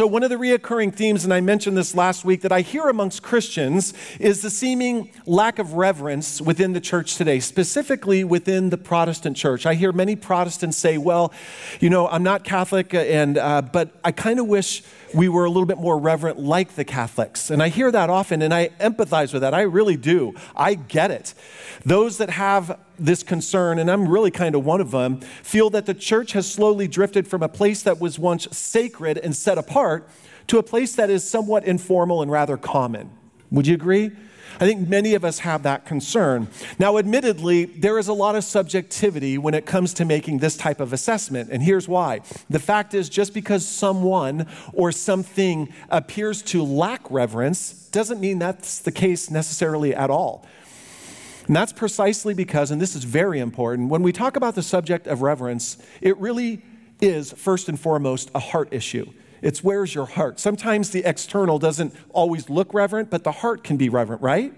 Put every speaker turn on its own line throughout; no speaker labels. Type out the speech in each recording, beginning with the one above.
So, one of the reoccurring themes, and I mentioned this last week, that I hear amongst Christians is the seeming lack of reverence within the church today, specifically within the Protestant church. I hear many Protestants say, Well, you know, I'm not Catholic, and, uh, but I kind of wish we were a little bit more reverent like the Catholics. And I hear that often, and I empathize with that. I really do. I get it. Those that have this concern, and I'm really kind of one of them, feel that the church has slowly drifted from a place that was once sacred and set apart to a place that is somewhat informal and rather common. Would you agree? I think many of us have that concern. Now, admittedly, there is a lot of subjectivity when it comes to making this type of assessment, and here's why. The fact is, just because someone or something appears to lack reverence doesn't mean that's the case necessarily at all. And that's precisely because, and this is very important, when we talk about the subject of reverence, it really is first and foremost a heart issue. It's where's your heart? Sometimes the external doesn't always look reverent, but the heart can be reverent, right?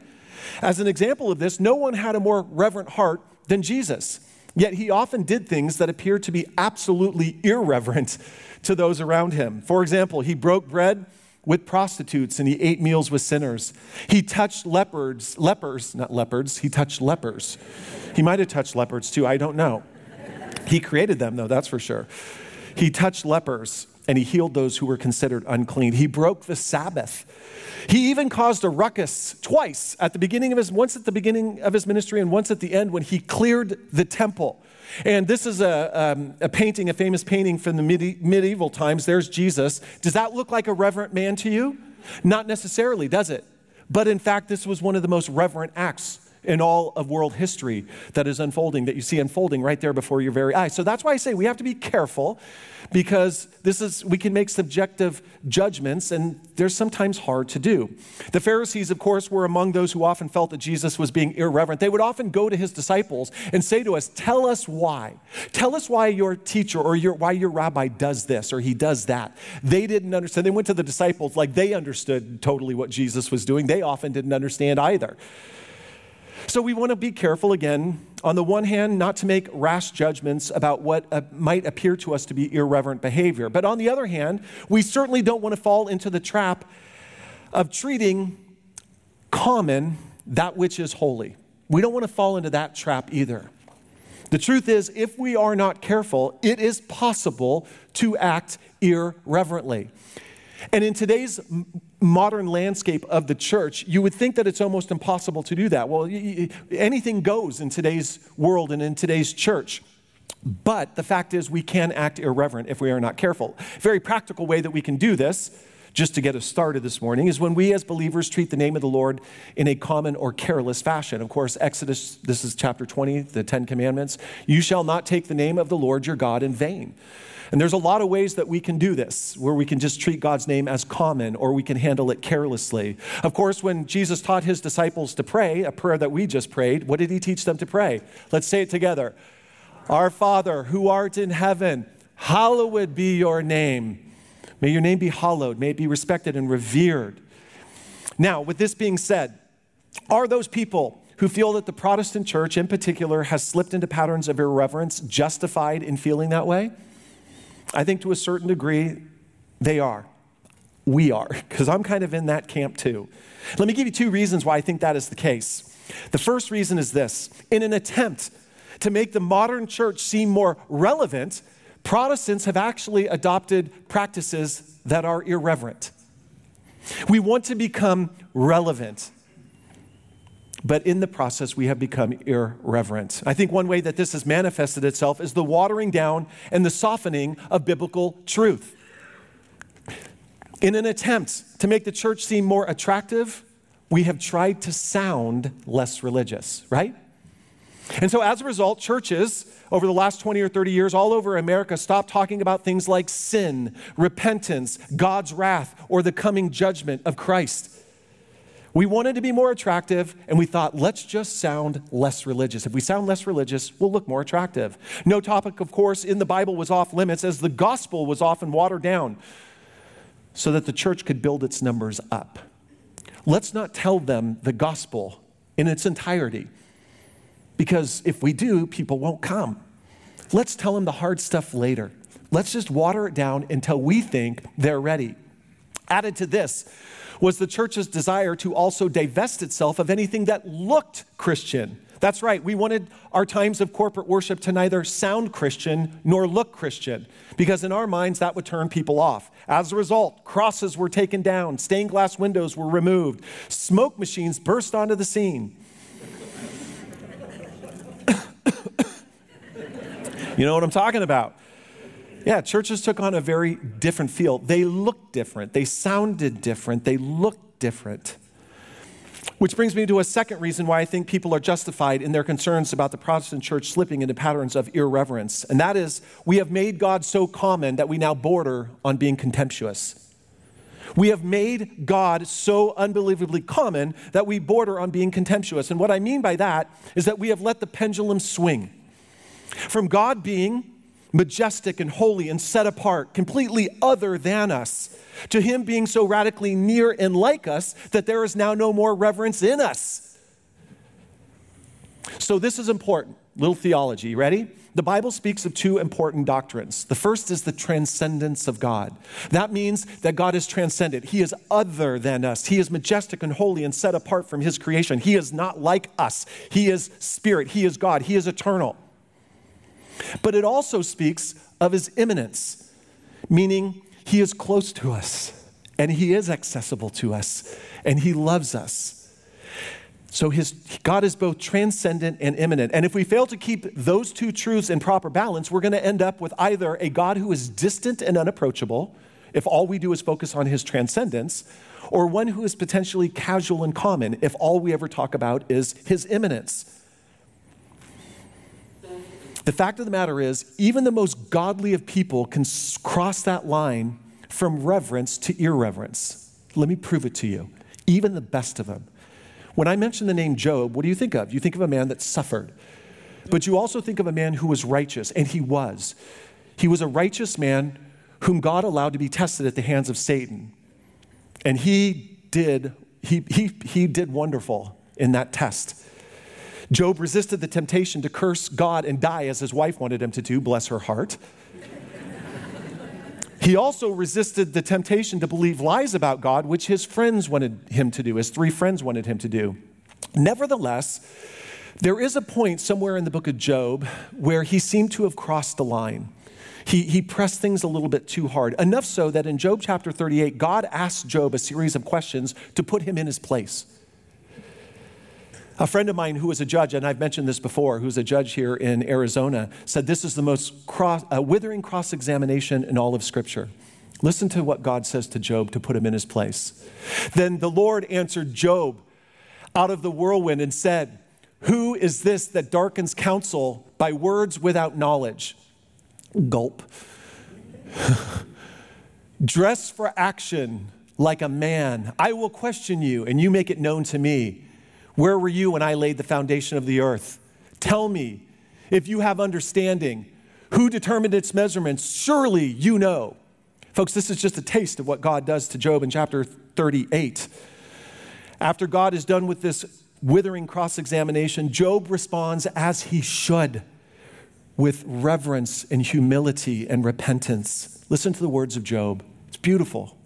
As an example of this, no one had a more reverent heart than Jesus. Yet he often did things that appeared to be absolutely irreverent to those around him. For example, he broke bread with prostitutes and he ate meals with sinners. He touched leopards, lepers, not leopards, he touched lepers. He might have touched leopards too, I don't know. He created them though, that's for sure. He touched lepers and he healed those who were considered unclean. He broke the Sabbath. He even caused a ruckus twice at the beginning of his, once at the beginning of his ministry and once at the end when he cleared the temple. And this is a, um, a painting, a famous painting from the medieval times. There's Jesus. Does that look like a reverent man to you? Not necessarily, does it? But in fact, this was one of the most reverent acts in all of world history that is unfolding, that you see unfolding right there before your very eyes. So that's why I say we have to be careful because this is we can make subjective judgments and they're sometimes hard to do. The Pharisees of course were among those who often felt that Jesus was being irreverent. They would often go to his disciples and say to us, "Tell us why. Tell us why your teacher or your why your rabbi does this or he does that." They didn't understand. They went to the disciples like they understood totally what Jesus was doing. They often didn't understand either. So we want to be careful again, on the one hand, not to make rash judgments about what uh, might appear to us to be irreverent behavior. But on the other hand, we certainly don't want to fall into the trap of treating common that which is holy. We don't want to fall into that trap either. The truth is, if we are not careful, it is possible to act irreverently. And in today's modern landscape of the church, you would think that it's almost impossible to do that. Well, anything goes in today's world and in today's church. But the fact is, we can act irreverent if we are not careful. Very practical way that we can do this, just to get us started this morning, is when we as believers treat the name of the Lord in a common or careless fashion. Of course, Exodus, this is chapter 20, the Ten Commandments. You shall not take the name of the Lord your God in vain. And there's a lot of ways that we can do this, where we can just treat God's name as common or we can handle it carelessly. Of course, when Jesus taught his disciples to pray, a prayer that we just prayed, what did he teach them to pray? Let's say it together Our Father, who art in heaven, hallowed be your name. May your name be hallowed, may it be respected and revered. Now, with this being said, are those people who feel that the Protestant church in particular has slipped into patterns of irreverence justified in feeling that way? I think to a certain degree, they are. We are, because I'm kind of in that camp too. Let me give you two reasons why I think that is the case. The first reason is this in an attempt to make the modern church seem more relevant, Protestants have actually adopted practices that are irreverent. We want to become relevant. But in the process, we have become irreverent. I think one way that this has manifested itself is the watering down and the softening of biblical truth. In an attempt to make the church seem more attractive, we have tried to sound less religious, right? And so, as a result, churches over the last 20 or 30 years all over America stopped talking about things like sin, repentance, God's wrath, or the coming judgment of Christ. We wanted to be more attractive, and we thought, let's just sound less religious. If we sound less religious, we'll look more attractive. No topic, of course, in the Bible was off limits, as the gospel was often watered down so that the church could build its numbers up. Let's not tell them the gospel in its entirety, because if we do, people won't come. Let's tell them the hard stuff later. Let's just water it down until we think they're ready. Added to this was the church's desire to also divest itself of anything that looked Christian. That's right, we wanted our times of corporate worship to neither sound Christian nor look Christian, because in our minds that would turn people off. As a result, crosses were taken down, stained glass windows were removed, smoke machines burst onto the scene. You know what I'm talking about? Yeah, churches took on a very different feel. They looked different, they sounded different, they looked different. Which brings me to a second reason why I think people are justified in their concerns about the Protestant church slipping into patterns of irreverence. And that is, we have made God so common that we now border on being contemptuous. We have made God so unbelievably common that we border on being contemptuous. And what I mean by that is that we have let the pendulum swing from God being majestic and holy and set apart, completely other than us, to him being so radically near and like us that there is now no more reverence in us. So, this is important. Little theology. Ready? The Bible speaks of two important doctrines. The first is the transcendence of God. That means that God is transcendent. He is other than us. He is majestic and holy and set apart from His creation. He is not like us. He is spirit. He is God. He is eternal. But it also speaks of his immanence, meaning he is close to us and he is accessible to us and he loves us. So his, God is both transcendent and immanent. And if we fail to keep those two truths in proper balance, we're going to end up with either a God who is distant and unapproachable, if all we do is focus on his transcendence, or one who is potentially casual and common, if all we ever talk about is his immanence. The fact of the matter is, even the most godly of people can cross that line from reverence to irreverence. Let me prove it to you. Even the best of them. When I mention the name Job, what do you think of? You think of a man that suffered. But you also think of a man who was righteous, and he was. He was a righteous man whom God allowed to be tested at the hands of Satan. And he did, he, he, he did wonderful in that test. Job resisted the temptation to curse God and die as his wife wanted him to do, bless her heart. He also resisted the temptation to believe lies about God, which his friends wanted him to do, his three friends wanted him to do. Nevertheless, there is a point somewhere in the book of Job where he seemed to have crossed the line. He, he pressed things a little bit too hard, enough so that in Job chapter 38, God asked Job a series of questions to put him in his place. A friend of mine who was a judge, and I've mentioned this before, who's a judge here in Arizona, said this is the most cross, uh, withering cross examination in all of Scripture. Listen to what God says to Job to put him in his place. Then the Lord answered Job out of the whirlwind and said, Who is this that darkens counsel by words without knowledge? Gulp. Dress for action like a man. I will question you, and you make it known to me. Where were you when I laid the foundation of the earth? Tell me if you have understanding. Who determined its measurements? Surely you know. Folks, this is just a taste of what God does to Job in chapter 38. After God is done with this withering cross examination, Job responds as he should with reverence and humility and repentance. Listen to the words of Job. It's beautiful.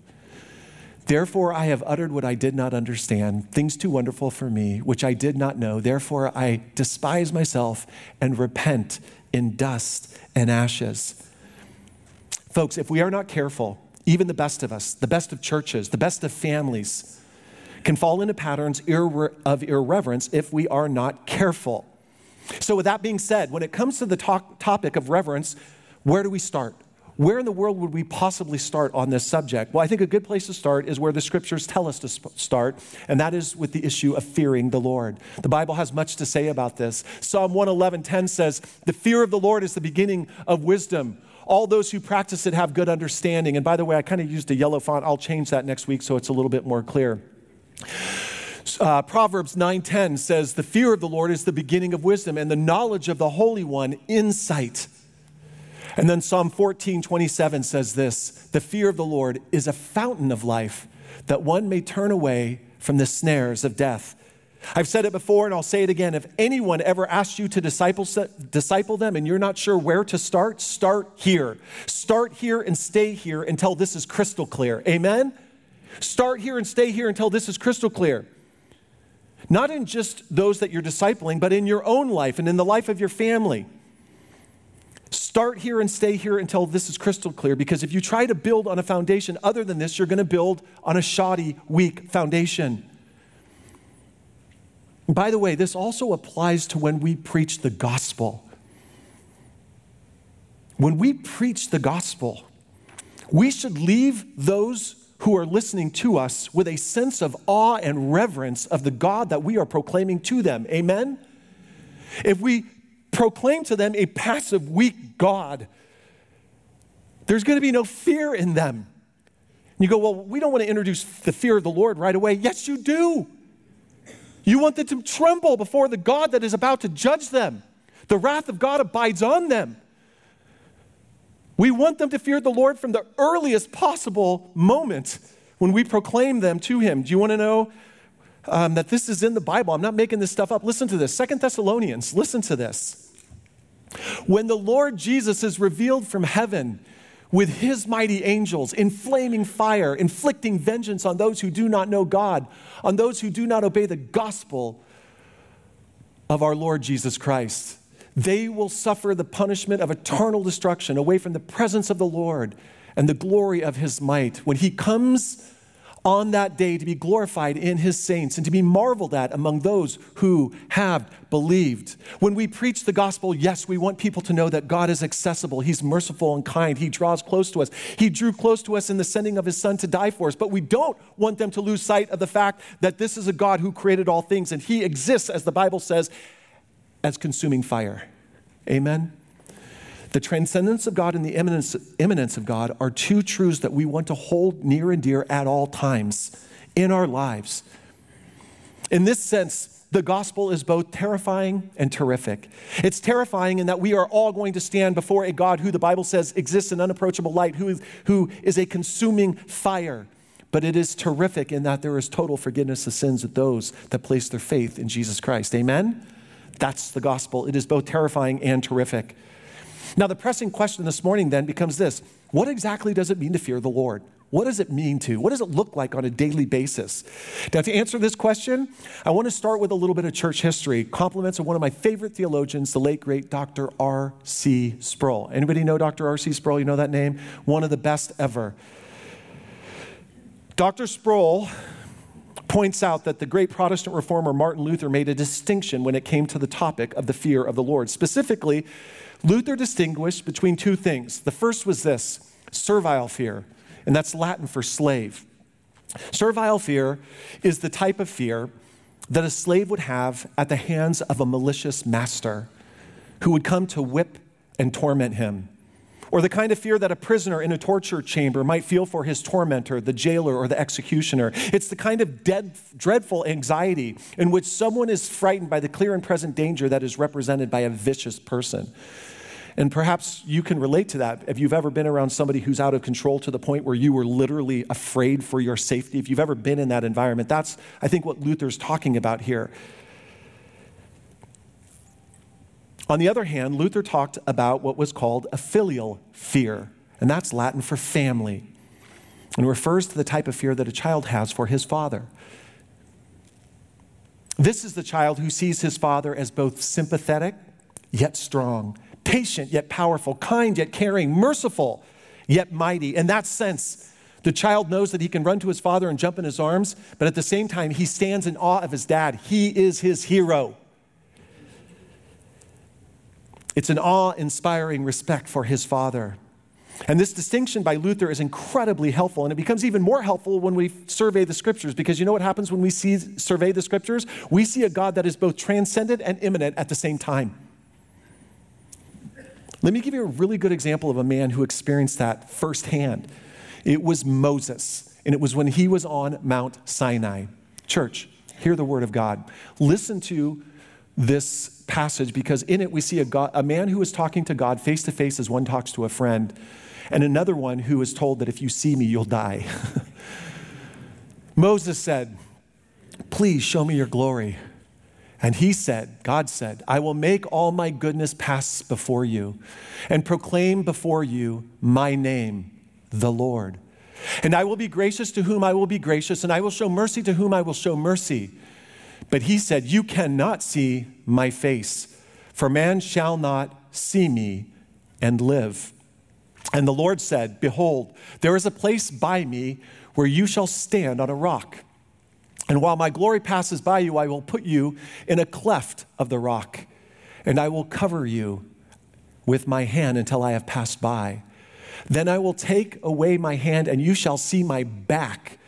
Therefore, I have uttered what I did not understand, things too wonderful for me, which I did not know. Therefore, I despise myself and repent in dust and ashes. Folks, if we are not careful, even the best of us, the best of churches, the best of families, can fall into patterns of irreverence if we are not careful. So, with that being said, when it comes to the talk, topic of reverence, where do we start? Where in the world would we possibly start on this subject? Well, I think a good place to start is where the scriptures tell us to start, and that is with the issue of fearing the Lord. The Bible has much to say about this. Psalm 111:10 says, "The fear of the Lord is the beginning of wisdom. All those who practice it have good understanding." And by the way, I kind of used a yellow font. I'll change that next week so it's a little bit more clear. Uh, Proverbs 9:10 says, "The fear of the Lord is the beginning of wisdom, and the knowledge of the Holy One insight." And then Psalm 14, 27 says this The fear of the Lord is a fountain of life, that one may turn away from the snares of death. I've said it before and I'll say it again. If anyone ever asks you to disciple, disciple them and you're not sure where to start, start here. Start here and stay here until this is crystal clear. Amen? Start here and stay here until this is crystal clear. Not in just those that you're discipling, but in your own life and in the life of your family. Start here and stay here until this is crystal clear because if you try to build on a foundation other than this, you're going to build on a shoddy, weak foundation. By the way, this also applies to when we preach the gospel. When we preach the gospel, we should leave those who are listening to us with a sense of awe and reverence of the God that we are proclaiming to them. Amen? If we proclaim to them a passive, weak God, there's going to be no fear in them. You go, well, we don't want to introduce the fear of the Lord right away. Yes, you do. You want them to tremble before the God that is about to judge them. The wrath of God abides on them. We want them to fear the Lord from the earliest possible moment when we proclaim them to Him. Do you want to know um, that this is in the Bible? I'm not making this stuff up. Listen to this. Second Thessalonians, listen to this. When the Lord Jesus is revealed from heaven with his mighty angels in flaming fire, inflicting vengeance on those who do not know God, on those who do not obey the gospel of our Lord Jesus Christ they will suffer the punishment of eternal destruction away from the presence of the Lord and the glory of his might. When he comes on that day to be glorified in his saints and to be marveled at among those who have believed. When we preach the gospel, yes, we want people to know that God is accessible. He's merciful and kind. He draws close to us. He drew close to us in the sending of his son to die for us. But we don't want them to lose sight of the fact that this is a God who created all things and he exists, as the Bible says, as consuming fire. Amen? The transcendence of God and the immanence of God are two truths that we want to hold near and dear at all times in our lives. In this sense, the gospel is both terrifying and terrific. It's terrifying in that we are all going to stand before a God who the Bible says exists in unapproachable light, who is, who is a consuming fire. But it is terrific in that there is total forgiveness of sins of those that place their faith in Jesus Christ. Amen? That's the gospel. It is both terrifying and terrific. Now, the pressing question this morning then becomes this What exactly does it mean to fear the Lord? What does it mean to? What does it look like on a daily basis? Now, to answer this question, I want to start with a little bit of church history. Compliments of one of my favorite theologians, the late great Dr. R.C. Sproul. Anybody know Dr. R.C. Sproul? You know that name? One of the best ever. Dr. Sproul points out that the great Protestant reformer Martin Luther made a distinction when it came to the topic of the fear of the Lord. Specifically, Luther distinguished between two things. The first was this servile fear, and that's Latin for slave. Servile fear is the type of fear that a slave would have at the hands of a malicious master who would come to whip and torment him or the kind of fear that a prisoner in a torture chamber might feel for his tormentor, the jailer, or the executioner. It's the kind of dead, dreadful anxiety in which someone is frightened by the clear and present danger that is represented by a vicious person. And perhaps you can relate to that if you've ever been around somebody who's out of control to the point where you were literally afraid for your safety. If you've ever been in that environment, that's, I think, what Luther's talking about here. On the other hand, Luther talked about what was called a filial fear, and that's Latin for family, and refers to the type of fear that a child has for his father. This is the child who sees his father as both sympathetic yet strong, patient yet powerful, kind yet caring, merciful yet mighty. In that sense, the child knows that he can run to his father and jump in his arms, but at the same time, he stands in awe of his dad. He is his hero. It's an awe inspiring respect for his father. And this distinction by Luther is incredibly helpful, and it becomes even more helpful when we survey the scriptures, because you know what happens when we see, survey the scriptures? We see a God that is both transcendent and immanent at the same time. Let me give you a really good example of a man who experienced that firsthand. It was Moses, and it was when he was on Mount Sinai. Church, hear the word of God. Listen to this passage because in it we see a, God, a man who is talking to God face to face as one talks to a friend, and another one who is told that if you see me, you'll die. Moses said, Please show me your glory. And he said, God said, I will make all my goodness pass before you and proclaim before you my name, the Lord. And I will be gracious to whom I will be gracious, and I will show mercy to whom I will show mercy. But he said, You cannot see my face, for man shall not see me and live. And the Lord said, Behold, there is a place by me where you shall stand on a rock. And while my glory passes by you, I will put you in a cleft of the rock, and I will cover you with my hand until I have passed by. Then I will take away my hand, and you shall see my back,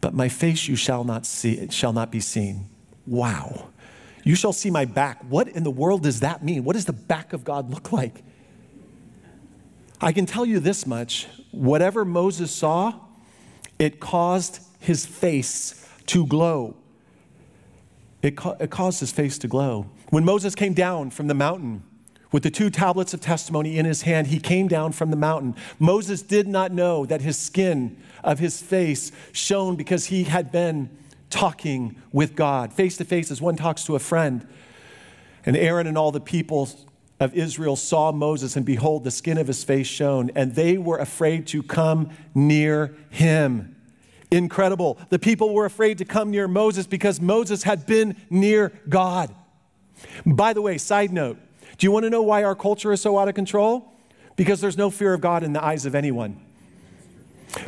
but my face you shall not see, it shall not be seen. Wow. You shall see my back. What in the world does that mean? What does the back of God look like? I can tell you this much whatever Moses saw, it caused his face to glow. It, it caused his face to glow. When Moses came down from the mountain with the two tablets of testimony in his hand, he came down from the mountain. Moses did not know that his skin of his face shone because he had been talking with God, face to face as one talks to a friend. And Aaron and all the people of Israel saw Moses, and behold, the skin of his face shone, and they were afraid to come near him. Incredible. The people were afraid to come near Moses because Moses had been near God. By the way, side note do you want to know why our culture is so out of control? Because there's no fear of God in the eyes of anyone.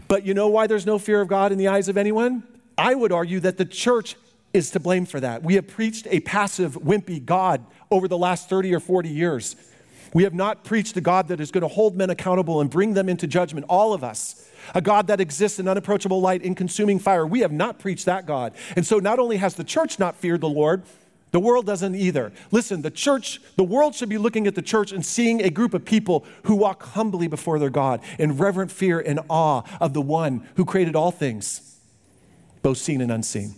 But you know why there's no fear of God in the eyes of anyone? I would argue that the church is to blame for that. We have preached a passive, wimpy God over the last 30 or 40 years. We have not preached a God that is going to hold men accountable and bring them into judgment, all of us. A God that exists in unapproachable light, in consuming fire. We have not preached that God. And so not only has the church not feared the Lord, the world doesn't either. Listen, the church, the world should be looking at the church and seeing a group of people who walk humbly before their God in reverent fear and awe of the one who created all things, both seen and unseen.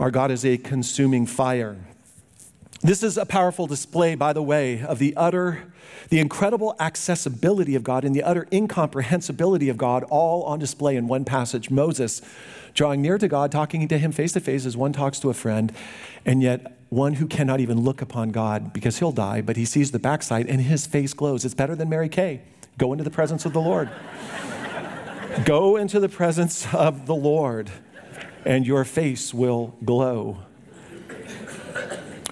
Our God is a consuming fire. This is a powerful display, by the way, of the utter, the incredible accessibility of God and the utter incomprehensibility of God, all on display in one passage. Moses drawing near to God, talking to him face to face as one talks to a friend, and yet one who cannot even look upon God because he'll die, but he sees the backside and his face glows. It's better than Mary Kay. Go into the presence of the Lord. Go into the presence of the Lord and your face will glow.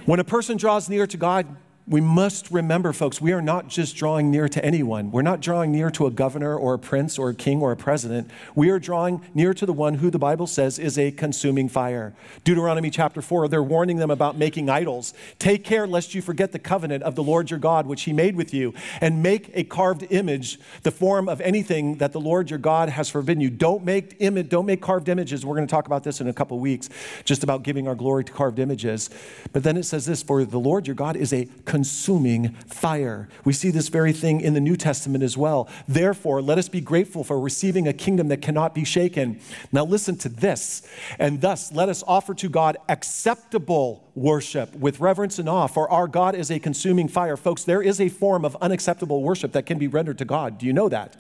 When a person draws near to God, we must remember, folks, we are not just drawing near to anyone. We're not drawing near to a governor or a prince or a king or a president. We are drawing near to the one who the Bible says is a consuming fire. Deuteronomy chapter 4, they're warning them about making idols. Take care lest you forget the covenant of the Lord your God, which he made with you, and make a carved image, the form of anything that the Lord your God has forbidden you. Don't make, image, don't make carved images. We're going to talk about this in a couple weeks, just about giving our glory to carved images. But then it says this For the Lord your God is a consuming fire. We see this very thing in the New Testament as well. Therefore, let us be grateful for receiving a kingdom that cannot be shaken. Now, listen to this. And thus, let us offer to God acceptable worship with reverence and awe, for our God is a consuming fire. Folks, there is a form of unacceptable worship that can be rendered to God. Do you know that?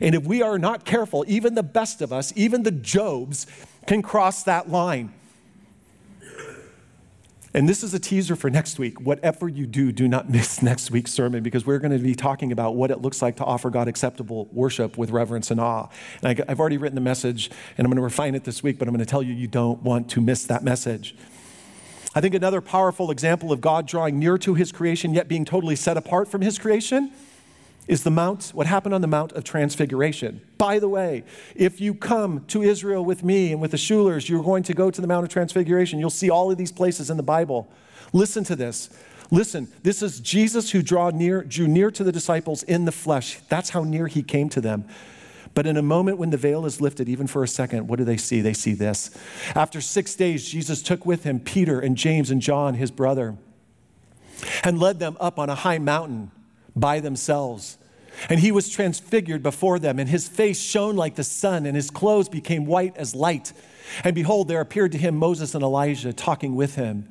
And if we are not careful, even the best of us, even the Jobs, can cross that line. And this is a teaser for next week. Whatever you do, do not miss next week's sermon because we're going to be talking about what it looks like to offer God acceptable worship with reverence and awe. And I, have already written the message and I'm going to refine it this week, but I'm going to tell you you don't want to miss that message. I think another powerful example of God drawing near to his creation yet being totally set apart from his creation is the Mount, what happened on the Mount of Transfiguration. By the way, if you come to Israel with me and with the Schulers, you're going to go to the Mount of Transfiguration. You'll see all of these places in the Bible. Listen to this. Listen, this is Jesus who drew near, drew near to the disciples in the flesh. That's how near he came to them. But in a moment when the veil is lifted, even for a second, what do they see? They see this. After six days, Jesus took with him Peter and James and John, his brother, and led them up on a high mountain by themselves. And he was transfigured before them, and his face shone like the sun, and his clothes became white as light. And behold, there appeared to him Moses and Elijah talking with him.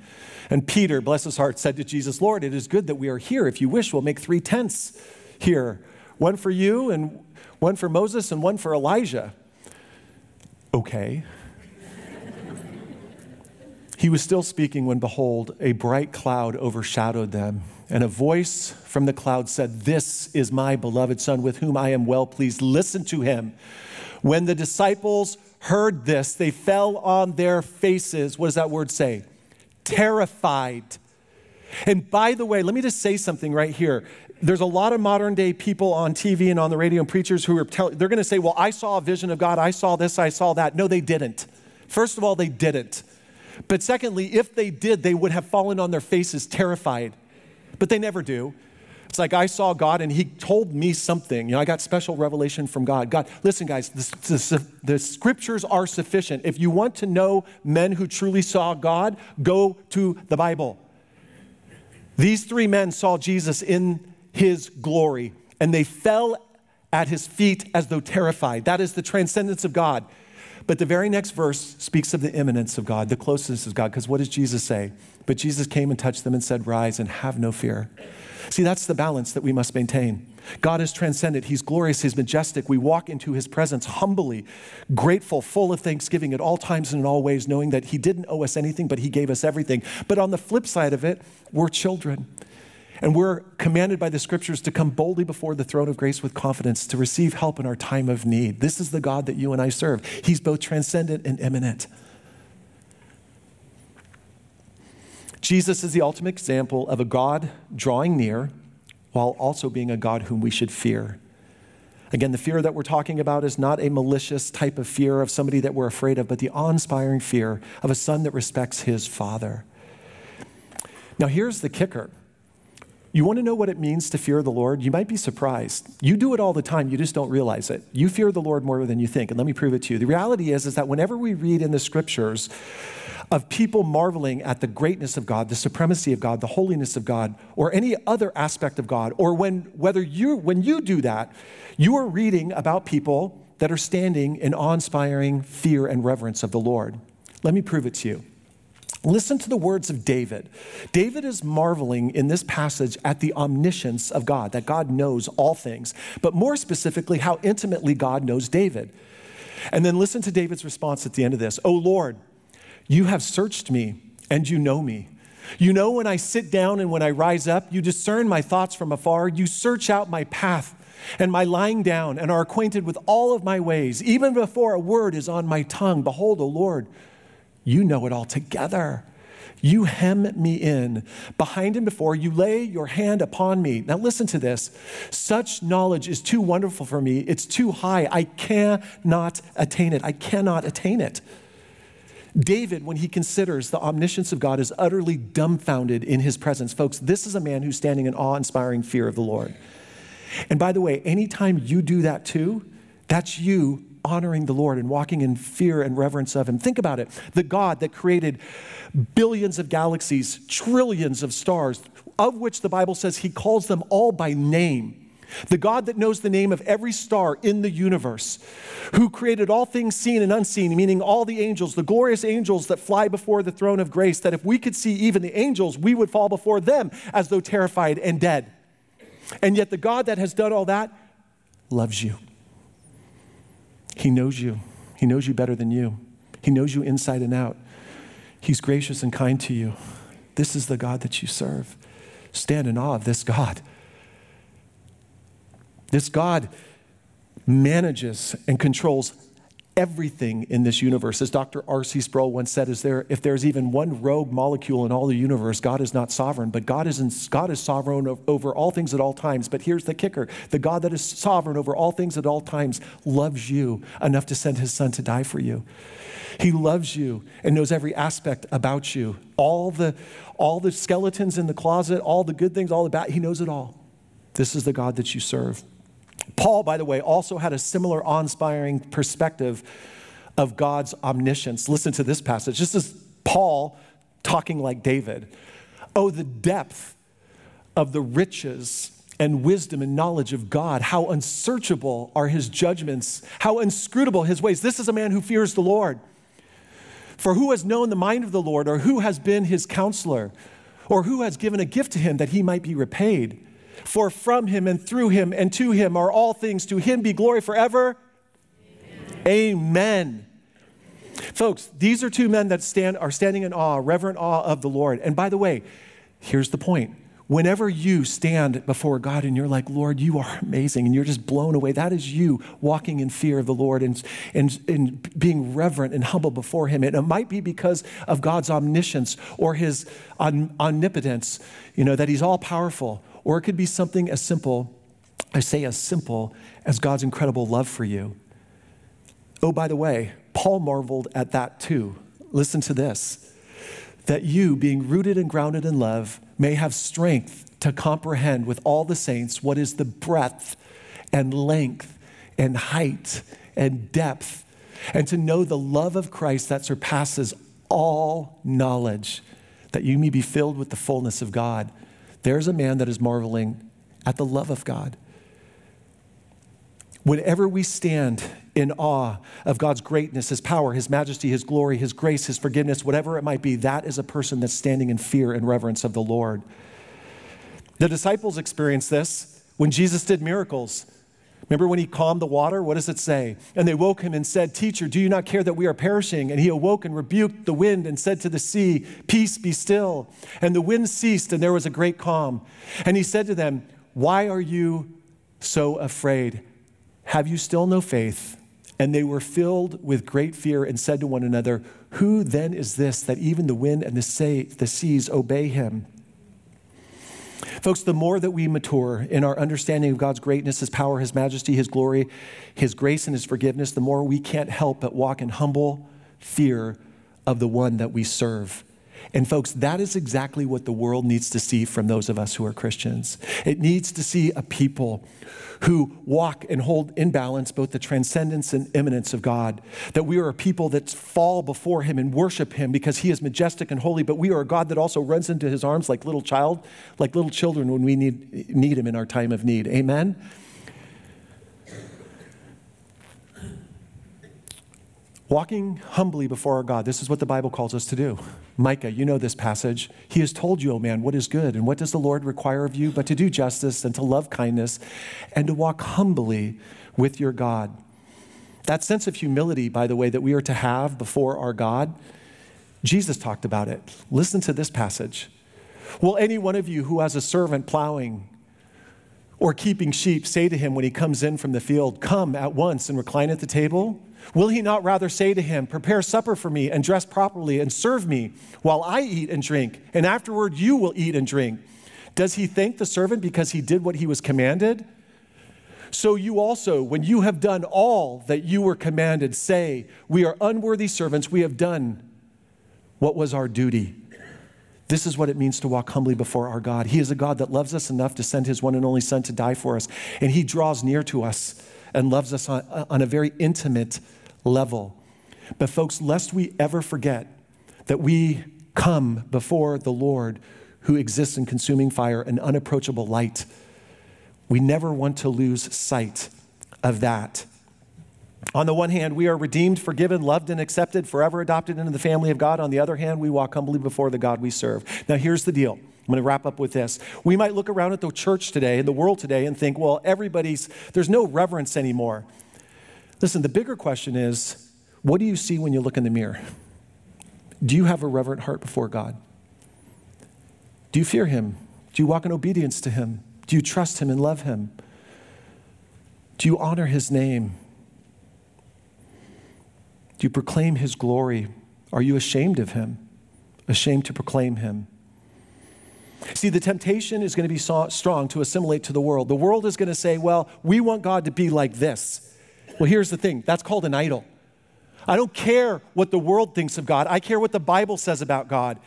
And Peter, bless his heart, said to Jesus, Lord, it is good that we are here. If you wish, we'll make three tents here one for you, and one for Moses, and one for Elijah. Okay. he was still speaking when, behold, a bright cloud overshadowed them And a voice from the cloud said, This is my beloved Son with whom I am well pleased. Listen to him. When the disciples heard this, they fell on their faces. What does that word say? Terrified. And by the way, let me just say something right here. There's a lot of modern day people on TV and on the radio and preachers who are telling, they're going to say, Well, I saw a vision of God. I saw this, I saw that. No, they didn't. First of all, they didn't. But secondly, if they did, they would have fallen on their faces terrified but they never do. It's like I saw God and He told me something. You know, I got special revelation from God. God, listen, guys, the, the, the, scriptures are sufficient. If you want to know men who truly saw God, go to the Bible. These three men saw Jesus in His glory, and they fell at His feet as though terrified. That is the transcendence of God. But the very next verse speaks of the immanence of God, the closeness of God, because what does Jesus say? But Jesus came and touched them and said, Rise and have no fear. See, that's the balance that we must maintain. God is transcendent. He's glorious. He's majestic. We walk into his presence humbly, grateful, full of thanksgiving at all times and in all ways, knowing that he didn't owe us anything, but he gave us everything. But on the flip side of it, we're children. And we're commanded by the scriptures to come boldly before the throne of grace with confidence to receive help in our time of need. This is the God that you and I serve. He's both transcendent and immanent. Jesus is the ultimate example of a God drawing near while also being a God whom we should fear. Again, the fear that we're talking about is not a malicious type of fear of somebody that we're afraid of, but the awe inspiring fear of a son that respects his father. Now, here's the kicker. You want to know what it means to fear the Lord? You might be surprised. You do it all the time, you just don't realize it. You fear the Lord more than you think, and let me prove it to you. The reality is, is that whenever we read in the scriptures of people marveling at the greatness of God, the supremacy of God, the holiness of God, or any other aspect of God, or when whether you when you do that, you are reading about people that are standing in awe-inspiring fear and reverence of the Lord. Let me prove it to you. Listen to the words of David. David is marveling in this passage at the omniscience of God, that God knows all things, but more specifically, how intimately God knows David. And then listen to David's response at the end of this Oh Lord, you have searched me and you know me. You know when I sit down and when I rise up. You discern my thoughts from afar. You search out my path and my lying down and are acquainted with all of my ways. Even before a word is on my tongue, behold, O Lord, you know it all together. You hem me in behind and before. You lay your hand upon me. Now, listen to this. Such knowledge is too wonderful for me. It's too high. I cannot attain it. I cannot attain it. David, when he considers the omniscience of God, is utterly dumbfounded in his presence. Folks, this is a man who's standing in awe inspiring fear of the Lord. And by the way, anytime you do that too, that's you honoring the Lord and walking in fear and reverence of Him. Think about it the God that created billions of galaxies, trillions of stars, of which the Bible says He calls them all by name. The God that knows the name of every star in the universe, who created all things seen and unseen, meaning all the angels, the glorious angels that fly before the throne of grace, that if we could see even the angels, we would fall before them as though terrified and dead. And yet, the God that has done all that loves you. He knows you, He knows you better than you, He knows you inside and out. He's gracious and kind to you. This is the God that you serve. Stand in awe of this God. This God manages and controls everything in this universe. As Dr. R.C. Sproul once said, is there, if there's even one rogue molecule in all the universe, God is not sovereign, but God is, in, God is sovereign over all things at all times. But here's the kicker the God that is sovereign over all things at all times loves you enough to send his son to die for you. He loves you and knows every aspect about you. All the, all the skeletons in the closet, all the good things, all the bad, he knows it all. This is the God that you serve. Paul, by the way, also had a similar awe inspiring perspective of God's omniscience. Listen to this passage. This is Paul talking like David. Oh, the depth of the riches and wisdom and knowledge of God. How unsearchable are his judgments, how inscrutable his ways. This is a man who fears the Lord. For who has known the mind of the Lord, or who has been his counselor, or who has given a gift to him that he might be repaid? For from him and through him and to him are all things. To him be glory forever. Amen. Amen. Folks, these are two men that stand, are standing in awe, reverent awe of the Lord. And by the way, here's the point whenever you stand before God and you're like, Lord, you are amazing, and you're just blown away, that is you walking in fear of the Lord and, and, and being reverent and humble before Him. And it might be because of God's omniscience or His omnipotence, you know, that He's all powerful. Or it could be something as simple, I say as simple, as God's incredible love for you. Oh, by the way, Paul marveled at that too. Listen to this that you, being rooted and grounded in love, may have strength to comprehend with all the saints what is the breadth and length and height and depth, and to know the love of Christ that surpasses all knowledge, that you may be filled with the fullness of God. There's a man that is marveling at the love of God. Whenever we stand in awe of God's greatness, His power, His majesty, His glory, His grace, His forgiveness, whatever it might be, that is a person that's standing in fear and reverence of the Lord. The disciples experienced this when Jesus did miracles. Remember when he calmed the water? What does it say? And they woke him and said, Teacher, do you not care that we are perishing? And he awoke and rebuked the wind and said to the sea, Peace, be still. And the wind ceased, and there was a great calm. And he said to them, Why are you so afraid? Have you still no faith? And they were filled with great fear and said to one another, Who then is this that even the wind and the, seas obey him? Folks, the more that we mature in our understanding of God's greatness, His power, His majesty, His glory, His grace, and His forgiveness, the more we can't help but walk in humble fear of the one that we serve. And, folks, that is exactly what the world needs to see from those of us who are Christians. It needs to see a people who walk and hold in balance both the transcendence and immanence of God. That we are a people that fall before Him and worship Him because He is majestic and holy, but we are a God that also runs into His arms like little child, like little children when we need, need Him in our time of need. Amen? Walking humbly before our God, this is what the Bible calls us to do. Micah, you know this passage. He has told you, O man, what is good, and what does the Lord require of you but to do justice and to love kindness and to walk humbly with your God. That sense of humility, by the way, that we are to have before our God, Jesus talked about it. Listen to this passage. Will any one of you who has a servant plowing or keeping sheep say to him when he comes in from the field, Come at once and recline at the table? Will he not rather say to him, Prepare supper for me and dress properly and serve me while I eat and drink, and afterward you will eat and drink? Does he thank the servant because he did what he was commanded? So you also, when you have done all that you were commanded, say, We are unworthy servants, we have done what was our duty. This is what it means to walk humbly before our God. He is a God that loves us enough to send his one and only Son to die for us, and he draws near to us and loves us on, on a very intimate level. But, folks, lest we ever forget that we come before the Lord who exists in consuming fire and unapproachable light, we never want to lose sight of that. On the one hand, we are redeemed, forgiven, loved, and accepted, forever adopted into the family of God. On the other hand, we walk humbly before the God we serve. Now, here's the deal I'm going to wrap up with this. We might look around at the church today, the world today, and think, well, everybody's, there's no reverence anymore. Listen, the bigger question is what do you see when you look in the mirror? Do you have a reverent heart before God? Do you fear Him? Do you walk in obedience to Him? Do you trust Him and love Him? Do you honor His name? Do you proclaim His glory? Are you ashamed of Him? Ashamed to proclaim Him? See, the temptation is going to be so strong to assimilate to the world. The world is going to say, well, we want God to be like this. Well, here's the thing that's called an idol. I don't care what the world thinks of God, I care what the Bible says about God.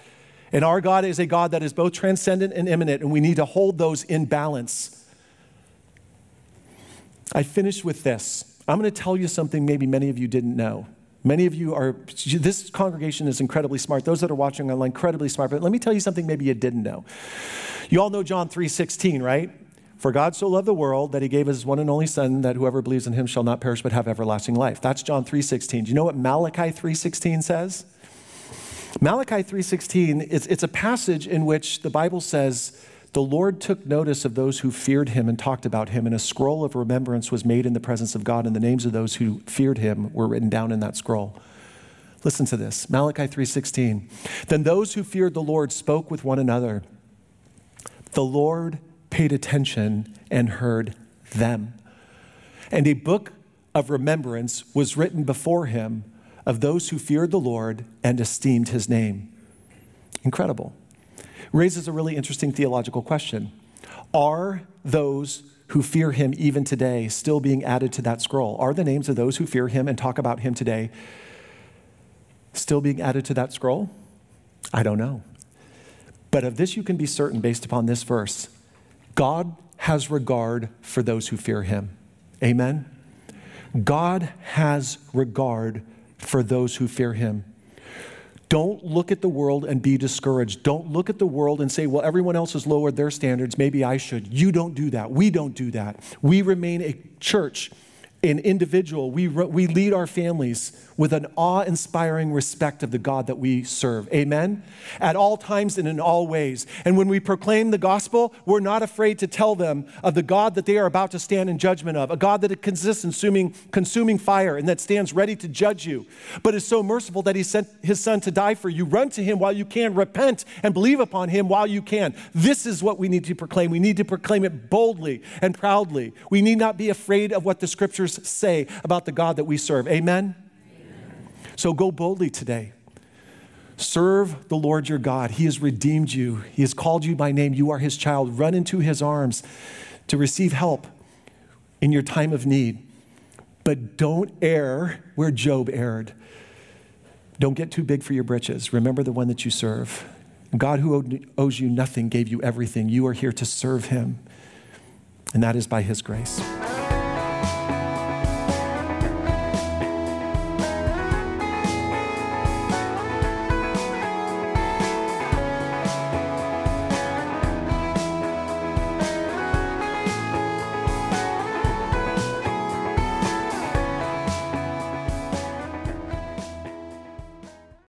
And our God is a God that is both transcendent and immanent, and we need to hold those in balance. I finish with this. I'm going to tell you something maybe many of you didn't know. Many of you are, this congregation is incredibly smart. Those that are watching online, incredibly smart. But let me tell you something maybe you didn't know. You all know John 3.16, right? For God so loved the world that he gave his one and only son that whoever believes in him shall not perish but have everlasting life. That's John 3.16. Do you know what Malachi 3.16 says? Malachi 3.16, it's, it's a passage in which the Bible says, the Lord took notice of those who feared him and talked about him, and a scroll of remembrance was made in the presence of God, and the names of those who feared him were written down in that scroll. Listen to this. Malachi 3:16. Then those who feared the Lord spoke with one another. The Lord paid attention and heard them. And a book of remembrance was written before him of those who feared the Lord and esteemed his name. Incredible. Raises a really interesting theological question. Are those who fear him even today still being added to that scroll? Are the names of those who fear him and talk about him today still being added to that scroll? I don't know. But of this you can be certain based upon this verse God has regard for those who fear him. Amen? God has regard for those who fear him. Don't look at the world and be discouraged. Don't look at the world and say, well, everyone else has lowered their standards. Maybe I should. You don't do that. We don't do that. We remain a church an individual, we, we lead our families with an awe inspiring respect of the God that we serve. Amen? At all times and in all ways. And when we proclaim the gospel, we're not afraid to tell them of the God that they are about to stand in judgment of, a God that consists in consuming, consuming fire and that stands ready to judge you, but is so merciful that he sent his son to die for you. Run to him while you can, repent and believe upon him while you can. This is what we need to proclaim. We need to proclaim it boldly and proudly. We need not be afraid of what the scriptures say about the God that we serve. Amen? So go boldly today. Serve the Lord your God. He has redeemed you, He has called you by name. You are His child. Run into His arms to receive help in your time of need. But don't err where Job erred. Don't get too big for your britches. Remember the one that you serve. God, who owes you nothing, gave you everything. You are here to serve Him, and that is by His grace.